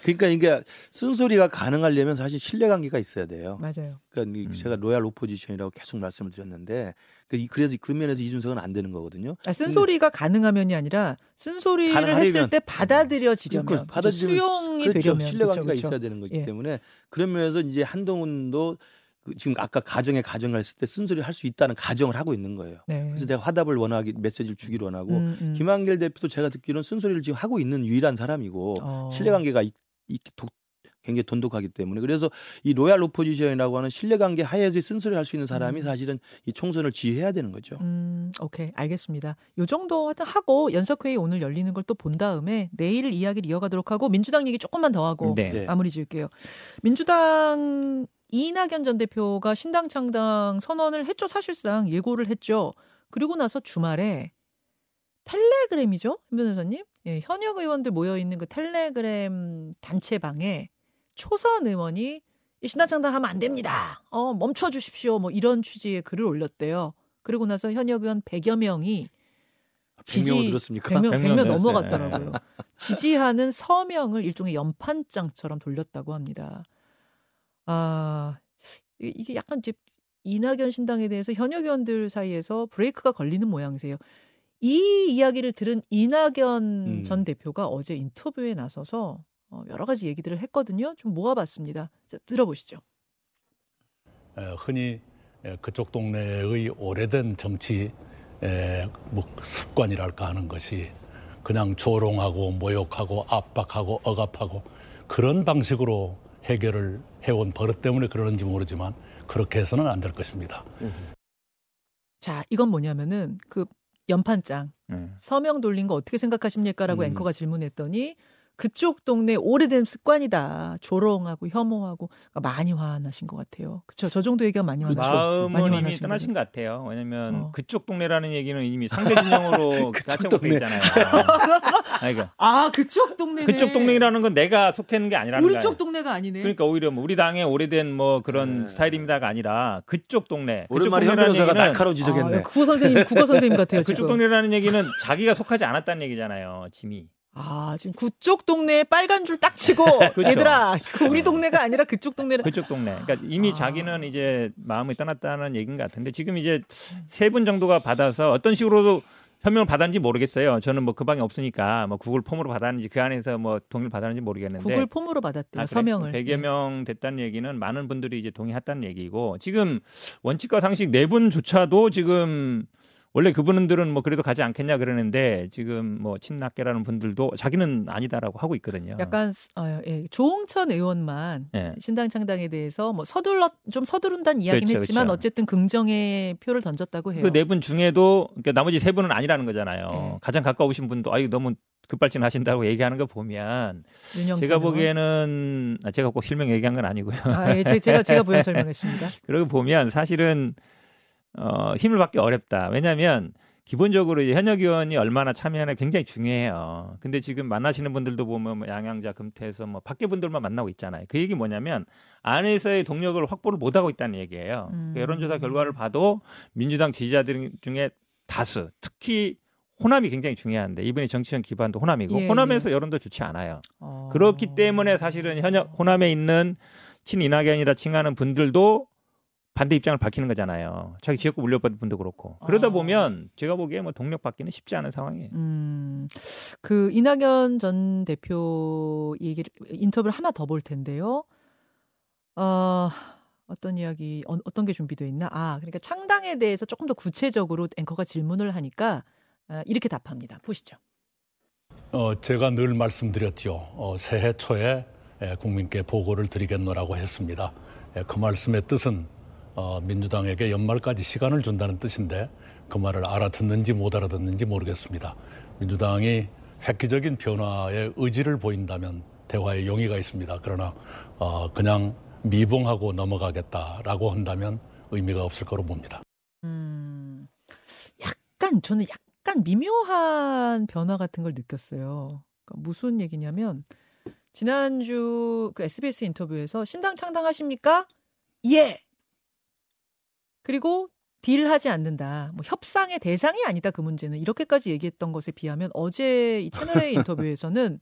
그러니까 이게 쓴소리가 가능하려면 사실 신뢰관계가 있어야 돼요. 맞아요. 그러니까 이 음. 제가 로얄 오포지션이라고 계속 말씀을 드렸는데 그 이- 그래서 그 면에서 이준석은 안 되는 거거든요. 아, 쓴소리가 가능하면이 아니라 쓴소리를 가능하려면. 했을 때 받아들여지려면 그걸 받아들이면- 수용이 그렇죠. 되려면 신뢰관계가 그렇죠, 있어야 그렇죠. 되는 거기 예. 때문에 그런 면에서 이제 한동훈도 그 지금 아까 가정에 가정을 했을 때 쓴소리 할 수 있다는 가정을 하고 있는 거예요. 네. 그래서 내가 화답을 원하기 메시지를 주기를 원하고 음, 음. 김한길 대표도 제가 듣기로는 쓴소리를 지금 하고 있는 유일한 사람이고 어. 신뢰관계가 있, 있, 독, 굉장히 돈독하기 때문에 그래서 이 로얄 오포지션이라고 하는 신뢰관계 하에서 쓴소리 할 수 있는 사람이 음. 사실은 이 총선을 지휘해야 되는 거죠. 음, 오케이. 알겠습니다. 요 정도 하여튼 하고 연석회의 오늘 열리는 걸 또 본 다음에 내일 이야기를 이어가도록 하고 민주당 얘기 조금만 더 하고 네. 네. 마무리 지을게요. 민주당 이낙연 전 대표가 신당 창당 선언을 했죠. 사실상 예고를 했죠. 그리고 나서 주말에 텔레그램이죠, 임 변호사님. 예, 현역 의원들 모여 있는 그 텔레그램 단체방에 초선 의원이 이 신당 창당하면 안 됩니다. 어, 멈춰 주십시오. 뭐 이런 취지의 글을 올렸대요. 그리고 나서 현역 의원 100여 명이 지지 100명을 들었습니까? 100명, 100명 100명 됐어요. 넘어갔더라고요. 지지하는 서명을 일종의 연판장처럼 돌렸다고 합니다. 아, 이- 이게 약간 이제 이낙연 신당에 대해서 현역 의원들 사이에서 브레이크가 걸리는 모양새예요. 이 이야기를 들은 이낙연 음. 전 대표가 어제 인터뷰에 나서서 어, 여러 가지 얘기들을 했거든요. 좀 모아봤습니다. 자, 들어보시죠. 에, 흔히 에, 그쪽 동네의 오래된 정치 에, 뭐 습관이랄까 하는 것이 그냥 조롱하고 모욕하고 압박하고 억압하고 그런 방식으로 해결을 해온 버릇 때문에 그러는지 모르지만 그렇게 해서는 안 될 것입니다. 자, 이건 뭐냐면은 그 연판장 음. 서명 돌린 거 어떻게 생각하십니까라고 음. 앵커가 질문했더니 그쪽 동네 오래된 습관이다. 조롱하고 혐오하고 그러니까 많이 화나신 것 같아요. 그렇죠. 저 정도 얘기가 많이. 화나신 많이 마음은 이미 화나신 떠나신 것 같아요. 왜냐면 어. 그쪽 동네라는 얘기는 이미 상대 진영으로 [laughs] 그쪽 가짜고 동네. 있잖아요. [laughs] 그러니까 아 그쪽 동네네. 그쪽 동네라는 건 내가 속해 있는 게 아니라는 우리 거예요. 쪽 동네가 아니네. 그러니까 오히려 뭐 우리 당의 오래된 뭐 그런 네. 스타일입니다가 아니라 그쪽 동네. 그쪽 오랜만에 현 동네라는 얘기는 날카로운 지적했네. 아, 국어 선생님 국어 선생님 같아요 [laughs] 그쪽 지금. 동네라는 얘기는 자기가 속하지 않았다는 얘기잖아요. 짐이. 아 지금 그쪽 동네에 빨간 줄 딱 치고 [laughs] 그렇죠. 얘들아 우리 동네가 아니라 그쪽 동네라. 그쪽 동네. 그러니까 이미 아. 자기는 이제 마음이 떠났다는 얘기인 것 같은데 지금 이제 세 분 정도가 받아서 어떤 식으로도 서명을 받았는지 모르겠어요. 저는 뭐 그 방에 없으니까 뭐 구글 폼으로 받았는지 그 안에서 뭐 동의를 받았는지 모르겠는데 구글 폼으로 받았대요 아, 그래? 서명을. 100여 명 됐다는 얘기는 많은 분들이 이제 동의했다는 얘기고 지금 원칙과 상식 네 분조차도 지금 원래 그분들은 뭐 그래도 가지 않겠냐 그러는데 지금 뭐 친낙계라는 분들도 자기는 아니다라고 하고 있거든요. 약간 어, 예, 조홍천 의원만 예. 신당 창당에 대해서 뭐 서둘러 좀 서두른다는 이야기는 그렇죠, 했지만 그렇죠. 어쨌든 긍정의 표를 던졌다고 해요. 그 네 분 중에도 그러니까 나머지 세 분은 아니라는 거잖아요. 네. 가장 가까우신 분도 아유 너무 급발진 하신다고 얘기하는 거 보면 제가. 보기에는 아, 제가 꼭 실명 얘기한 건 아니고요. 아, 예, 제- 제가 제가 부연 [laughs] 설명했습니다. 그러고 보면 사실은 어, 힘을 받기 어렵다. 왜냐하면 기본적으로 현역 의원이 얼마나 참여하나 굉장히 중요해요. 근데 지금 만나시는 분들도 보면 뭐 양양자, 금태에서 뭐 밖에 분들만 만나고 있잖아요. 그 얘기 뭐냐면 안에서의 동력을 확보를 못 하고 있다는 얘기예요. 음. 그 여론조사 결과를 봐도 민주당 지지자들 중에 다수, 특히 호남이 굉장히 중요한데 이번에 정치적 기반도 호남이고 예, 호남에서 여론도 좋지 않아요. 어. 그렇기 때문에 사실은 현역 호남에 있는 친이낙연이라 칭하는 분들도 반대 입장을 밝히는 거잖아요. 자기 지역구 물려받은 분도 그렇고. 그러다 아. 보면 제가 보기에 뭐 동력 받기는 쉽지 않은 상황이에요. 음, 그 이낙연 전 대표 얘기를 인터뷰를 하나 더 볼 텐데요. 어, 어떤 이야기 어, 어떤 게 준비되어 있나? 아, 그러니까 창당에 대해서 조금 더 구체적으로 앵커가 질문을 하니까 아, 이렇게 답합니다. 보시죠. 어, 제가 늘 말씀드렸죠. 어, 새해 초에 에, 국민께 보고를 드리겠노라고 했습니다. 에, 그 말씀의 뜻은 어, 민주당에게 연말까지 시간을 준다는 뜻인데 그 말을 알아듣는지 못 알아듣는지 모르겠습니다. 민주당이 획기적인 변화의 의지를 보인다면 대화의 용의가 있습니다. 그러나 어, 그냥 미봉하고 넘어가겠다라고 한다면 의미가 없을 거로 봅니다. 음, 약간 저는 약간 미묘한 변화 같은 걸 느꼈어요. 그러니까 무슨 얘기냐면 지난주 그 SBS 인터뷰에서 신당 창당하십니까? 예. 그리고 딜하지 않는다. 뭐 협상의 대상이 아니다 그 문제는 이렇게까지 얘기했던 것에 비하면 어제 이 채널A [laughs] 인터뷰에서는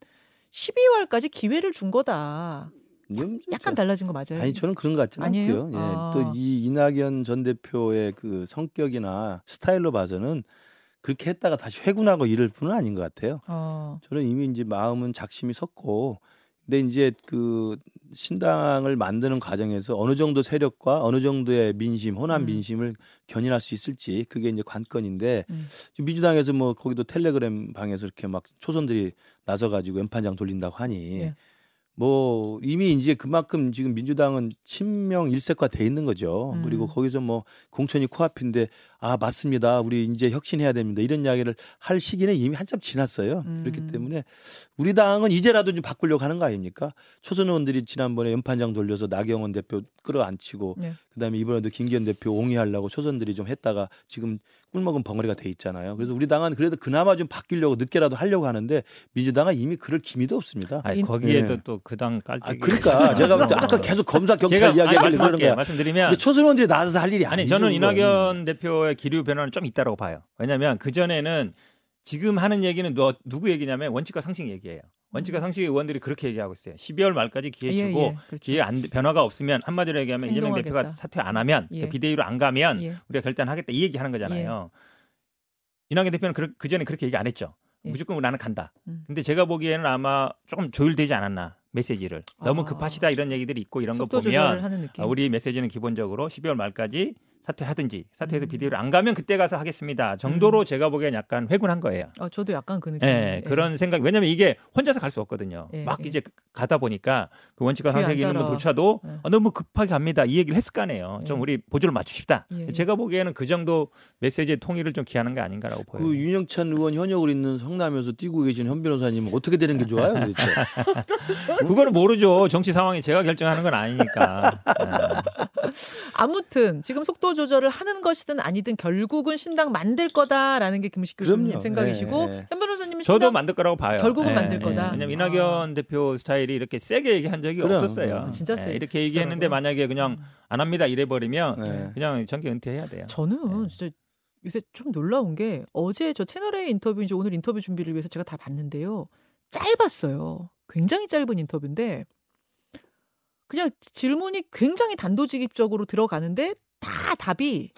12월까지 기회를 준 거다. 좀 약간 달라진 거 맞아요? 아니 저는 그런 것 같지는 아니에요? 않고요. 예. 아. 또이 이낙연 전 대표의 그 성격이나 스타일로 봐서는 그렇게 했다가 다시 회군하고 이럴 분은 아닌 것 같아요. 어. 저는 이미 이제 마음은 작심이 섰고, 근데 이제 그 신당을 만드는 과정에서 어느 정도 세력과 어느 정도의 민심, 호남 음. 민심을 견인할 수 있을지 그게 이제 관건인데 음. 지금 민주당에서 뭐 거기도 텔레그램 방에서 이렇게 막 초선들이 나서 가지고 엠판장 돌린다고 하니 예. 뭐 이미 이제 그만큼 지금 민주당은 친명 일색화 돼 있는 거죠. 음. 그리고 거기서 뭐 공천이 코앞인데 아 맞습니다. 우리 이제 혁신해야 됩니다. 이런 이야기를 할 시기는 이미 한참 지났어요. 음. 그렇기 때문에 우리 당은 이제라도 좀 바꾸려고 하는 거 아닙니까? 초선 의원들이 지난번에 연판장 돌려서 나경원 대표 끌어안치고 네. 그다음에 이번에도 김기현 대표 옹이하려고 초선들이 좀 했다가 지금 꿀먹은 벙어리가 돼 있잖아요. 그래서 우리 당은 그래도 그나마 좀 바뀌려고 늦게라도 하려고 하는데 민주당은 이미 그럴 기미도 없습니다. 아니, 인- 거기에도 네. 또그 당 깔때기. 아, 그러니까 제가 볼 때 아까 계속 검사 경찰 그러는 말씀할게요. 거야. 말씀드리면 근데 초선 의원들이 나서서 할 일이 아니 아니죠. 저는. 이낙연 대표의 기류 변화는 좀 있다라고 봐요. 왜냐하면 그 전에는 지금 하는 얘기는 너, 누구 얘기냐면 원칙과 상식 얘기예요. 원칙과 상식 의원들이 그렇게 얘기하고 있어요. 12월 말까지 기회 음. 예, 주고 예, 그렇죠. 기회 안 변화가 없으면 한마디로 얘기하면 이재명 행동하겠다. 대표가 사퇴 안 하면 예. 그 비대위로 안 가면 예. 우리가 결단하겠다 이 얘기 하는 거잖아요. 이낙연 대표는 그, 그 전에 그렇게 얘기 안 했죠. 예. 무조건 나는 간다. 음. 근데 제가 보기에는 아마 조금 조율되지 않았나 메시지를 너무 아. 급하시다 이런 얘기들이 있고 이런 거 보면. 아, 우리 메시지는 기본적으로 12월 말까지 사퇴하든지 사퇴해서 음. 비대위로 안 가면 그때 가서 하겠습니다. 정도로 제가 보기엔 약간 회군한 거예요. 아, 저도 약간 그 느낌. 예, 그런 생각. 왜냐면 이게 혼자서 갈 수 없거든요. 예, 막 예. 이제 가다 보니까 그 원칙과 상식이 있는 따라. 분조차도 예. 아, 너무 급하게 갑니다. 이 얘기를 했을 거 아니에요. 좀 예. 우리 보조를 맞춥시다. 예, 예. 제가 보기에는 그 정도 메시지의 통일을 좀 기하는 게 아닌가라고 보여요. 그 윤영찬 의원 현역을 있는 성남에서 뛰고 계신 현 변호사님은 어떻게 되는 게 좋아요, 도대체? [laughs] 그거는 모르죠. 정치 상황이 제가 결정하는 건 아니니까. 예. [laughs] 아무튼 지금 속도 조절을 하는 것이든 아니든 결국은 신당 만들 거다라는 게 김식 교수님 그럼요. 생각이시고 네, 네. 현 변호사님은 저도 만들 거라고 봐요. 결국은 예, 만들 예. 거다. 왜냐면 아. 이낙연 대표 스타일이 이렇게 세게 얘기한 적이 그럼. 없었어요. 아, 진짜 예, 세- 이렇게 얘기했는데 세더라고요. 만약에 그냥 안 합니다 이래 버리면 네. 그냥 정계 은퇴해야 돼요. 저는 네. 진짜 요새 좀 놀라운 게 어제 저 채널A 인터뷰 이제 오늘 인터뷰 준비를 위해서 제가 다 봤는데요. 짧았어요. 굉장히 짧은 인터뷰인데 그냥 질문이 굉장히 단도직입적으로 들어가는데 다 답이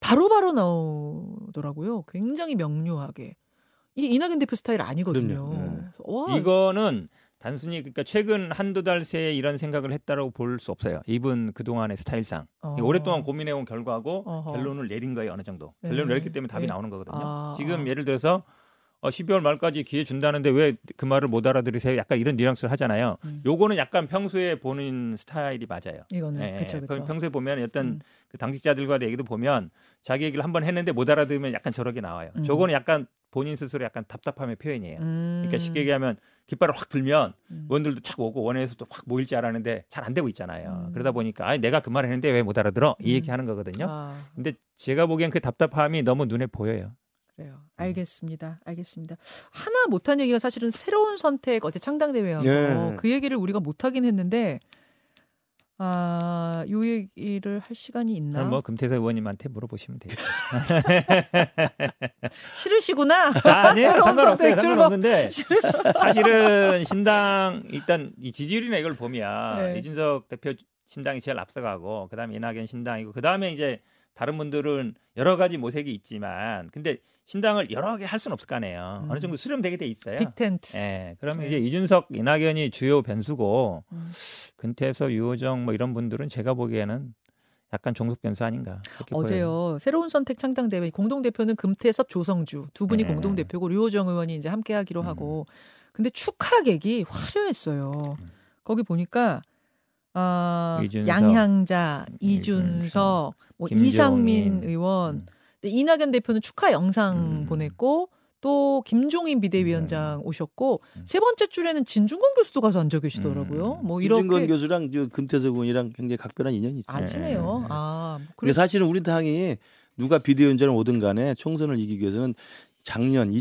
바로 바로 나오더라고요. 굉장히 명료하게. 이게 이낙연 대표 스타일 아니거든요. 네. 와, 이거는 단순히 그러니까 최근 한두 달 새에 이런 생각을 했다라고 볼 수 없어요. 이분 그동안의 스타일상 어. 오랫동안 고민해온 결과고 어허. 결론을 내린 거예요 어느 정도. 네. 결론을 내렸기 때문에 답이 네. 나오는 거거든요. 아, 지금 아. 예를 들어서 어, 12월 말까지 기회 준다는데 왜 그 말을 못 알아들으세요? 약간 이런 뉘앙스를 하잖아요. 음. 요거는 약간 평소에 보는 스타일이 맞아요. 이거는 예, 그렇죠, 그 그렇죠. 평소에 보면 어떤 음. 그 당직자들과의 얘기도 보면 자기 얘기를 한번 했는데 못 알아들으면 약간 저렇게 나와요. 음. 저거는 약간 본인 스스로 약간 답답함의 표현이에요. 음. 그러니까 쉽게 얘기하면 깃발을 확 들면 음. 의원들도 착 오고 원회에서도 확 모일 줄 알았는데 잘 안 되고 있잖아요. 음. 그러다 보니까 아니 내가 그 말을 했는데 왜 못 알아들어? 이 음. 얘기 하는 거거든요. 아. 근데 제가 보기엔 그 답답함이 너무 눈에 보여요. 그래요. 알겠습니다. 알겠습니다. 하나 못한 얘기가 사실은 새로운 선택 어제 창당 대회하고 예. 그 얘기를 우리가 못 하긴 했는데 아, 요 얘기를 할 시간이 있나? 뭐 금태섭 의원님한테 물어보시면 돼요. [laughs] 싫으시구나. 아, 아니에요. 새로운 상관없어요. 상관없는데 [laughs] 사실은 신당 일단 이 지지율이나 이걸 보면 네. 이준석 대표 신당이 제일 앞서가고 그다음에 이낙연 신당이고 그다음에 이제 다른 분들은 여러 가지 모색이 있지만 근데 신당을 여러 개 할 수는 없을 거 아니에요. 음. 어느 정도 수렴되게 돼 있어요. 빅텐트. 예. 그러면 네. 이제 이준석, 이낙연이 주요 변수고 음. 근태섭, 유호정 뭐 이런 분들은 제가 보기에는 약간 종속 변수 아닌가. 그렇게 보여요. 어제요. 새로운 선택 창당 대회 공동 대표는 금태섭, 조성주 두 분이 네. 공동 대표고 류호정 의원이 이제 함께 하기로 음. 하고 근데 축하 객이 화려했어요. 음. 거기 보니까 아, 이준석, 양향자, 이준석, 이준석, 뭐. 이상민 의원, 음. 근데 이낙연 대표는 축하 영상 음. 보냈고 또 김종인 비대위원장 오셨고 음. 세 번째 줄에는 진중권 교수도 가서 앉아 계시더라고요. 음. 뭐 이렇게 교수랑 저 금태섭 의원이랑 굉장히 각별한 인연이 있어요. 아 친해요. 네. 아뭐 근데 그래서 사실은 우리 당이 누가 비대위원장을 오든 간에 총선을 이기기 위해서는 작년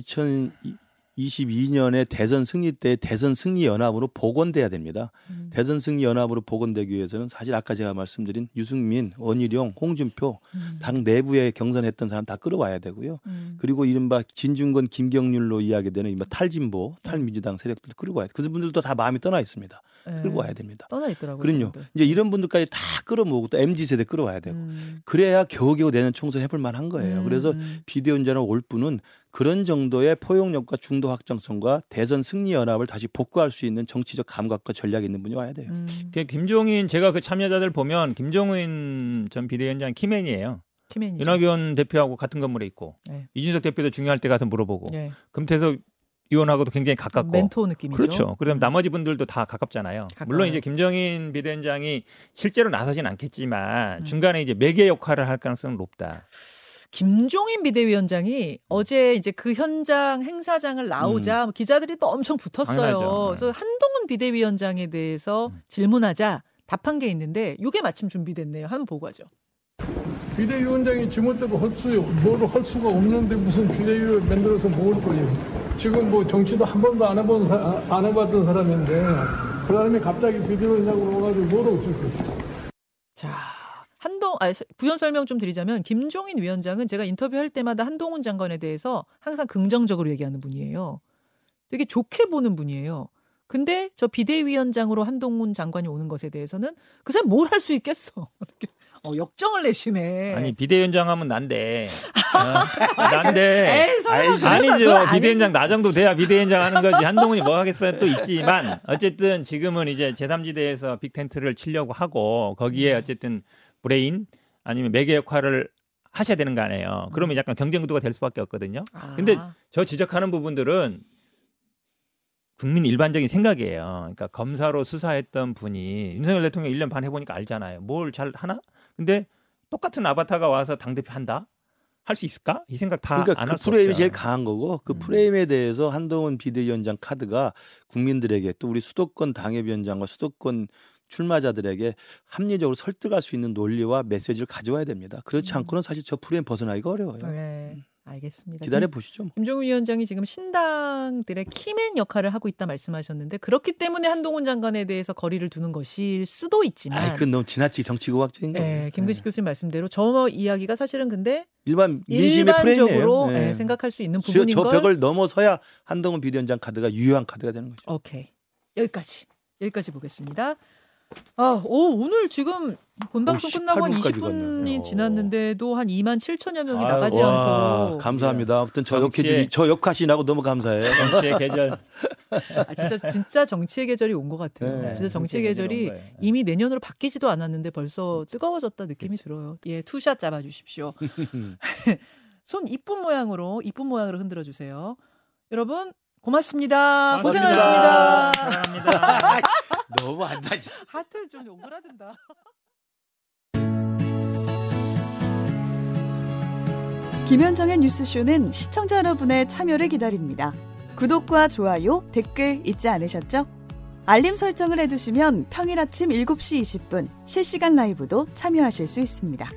22년에 대선 승리 때 대선 승리 연합으로 복원돼야 됩니다. 음. 대선 승리 연합으로 복원되기 위해서는 사실 아까 제가 말씀드린 유승민, 원희룡, 홍준표 음. 당 내부에 경선했던 사람 다 끌어와야 되고요. 음. 그리고 이른바 진중권, 김경률로 이야기되는 이른바 탈진보, 탈민주당 세력들 끌고 와야 돼. 그 분들도 다 마음이 떠나 있습니다. 예. 끌고 와야 됩니다. 떠나 있더라고요. 그럼요. 그분들. 이제 이런 분들까지 다 끌어모으고 또 MZ 세대 끌어와야 되고 음. 그래야 겨우겨우 내년 총선 해볼 만한 거예요. 음. 그래서 비대위원장으로 올 분은 그런 정도의 포용력과 중도 확장성과 대선 승리 연합을 다시 복구할 수 있는 정치적 감각과 전략이 있는 분이 와야 돼요. 음. 그 김종인 제가 그 참여자들 보면 김종인 전 비대위원장 키맨이에요. 키맨이죠. 윤학연 대표하고 같은 건물에 있고 네. 이준석 대표도 중요할 때 가서 물어보고 예. 금태섭 의원하고도 굉장히 가깝고 멘토 느낌이죠. 그렇죠. 그다음 음. 나머지 분들도 다 가깝잖아요. 가까워요. 물론 이제 김정인 비대위원장이 실제로 나서진 않겠지만 음. 중간에 이제 매개 역할을 할 가능성은 높다. 김종인 비대위원장이 어제 이제 그 현장 행사장을 나오자 기자들이 또 엄청 붙었어요. 음. 당연하죠. 그래서 한동훈 비대위원장에 대해서 음. 질문하자 답한 게 있는데 이게 마침 준비됐네요. 한번 보고 가죠. 비대위원장이 지멋대로 할 수, 뭐를 할 수가 없는데 무슨 비대위를 만들어서 뭘 거예요. 지금 뭐 정치도 한 번도 안 해본, 사, 안 해봤던 사람인데, 그 사람이 갑자기 비대위원장으로 와가지고 뭐를 없을 거예요. 자, 한동 아 부연 설명 좀 드리자면 김종인 위원장은 제가 인터뷰할 때마다 한동훈 장관에 대해서 항상 긍정적으로 얘기하는 분이에요. 되게 좋게 보는 분이에요. 근데 저 비대위원장으로 한동훈 장관이 오는 것에 대해서는 그 사람 뭘 할 수 있겠어. 어, 역정을 내시네. 아니 비대위원장 하면 난데. [laughs] 어, 난데. 에이, 아니죠. 아니지. 비대위원장 나 정도 돼야 비대위원장 하는 거지. 한동훈이 뭐 하겠어요. 또 있지만 어쨌든 지금은 이제 제3지대에서 big tent를 치려고 하고 거기에 어쨌든 브레인 아니면 매개 역할을 하셔야 되는 거 아니에요. 그러면 약간 경쟁 구도가 될 수밖에 없거든요. 아, 근데 저 지적하는 부분들은 국민 일반적인 생각이에요. 그러니까 검사로 수사했던 분이 윤석열 대통령 1년 반 해보니까 알잖아요. 뭘 잘 하나? 근데 똑같은 아바타가 와서 당대표 한다? 할 수 있을까? 이 생각 다안 그러니까 할그수 프레임이 없죠. 제일 강한 거고 그 음. 프레임에 대해서 한동훈 비대위원장 카드가 국민들에게 또 우리 수도권 당협위원장과 수도권 출마자들에게 합리적으로 설득할 수 있는 논리와 메시지를 가져와야 됩니다. 그렇지 음. 않고는 사실 저 프레임 벗어나기가 어려워요. 네, 알겠습니다. 기다려 보시죠. 뭐. 김종인 위원장이 지금 신당들의 키맨 역할을 하고 있다 말씀하셨는데 그렇기 때문에 한동훈 장관에 대해서 거리를 두는 것일 수도 있지만 아이, 그건 너무 지나치게 정치고학적인 거예요. 예, 김근식 네. 교수님 말씀대로 저 이야기가 사실은 근데 일반 민심의 일반적으로. 예, 네. 생각할 수 있는 저, 부분인 저걸 벽을 넘어서야 한동훈 비대위원장 카드가 유효한 카드가 되는 거죠. 오케이 여기까지 여기까지 보겠습니다. 아, 오, 오늘 지금 본 방송 오, 끝나고 한 18분까지 20분이 갔네요. 지났는데도 한 2만 7천여 명이 아유, 나가지 와, 않고 감사합니다. 아무튼 저 역해 저 역하시나고 너무 감사해요. 정치의 계절. [laughs] 아, 진짜 진짜 정치의 계절이 온 것 같아요. 네, 진짜 정치의 정치의 계절이. 이미 내년으로 바뀌지도 않았는데 벌써 뜨거워졌다 느낌이 들어요. 예, 투샷 잡아 주십시오. 손 [laughs] [laughs] 이쁜 모양으로 이쁜 모양으로 흔들어 주세요. 여러분 고맙습니다. 고생하셨습니다. 사랑합니다. 너무 안 다시. 하트 좀 오그라든다. 김현정의 뉴스쇼는 시청자 여러분의 참여를 기다립니다. 구독과 좋아요, 댓글 잊지 않으셨죠? 알림 설정을 해두시면 평일 아침 7시 20분 실시간 라이브도 참여하실 수 있습니다.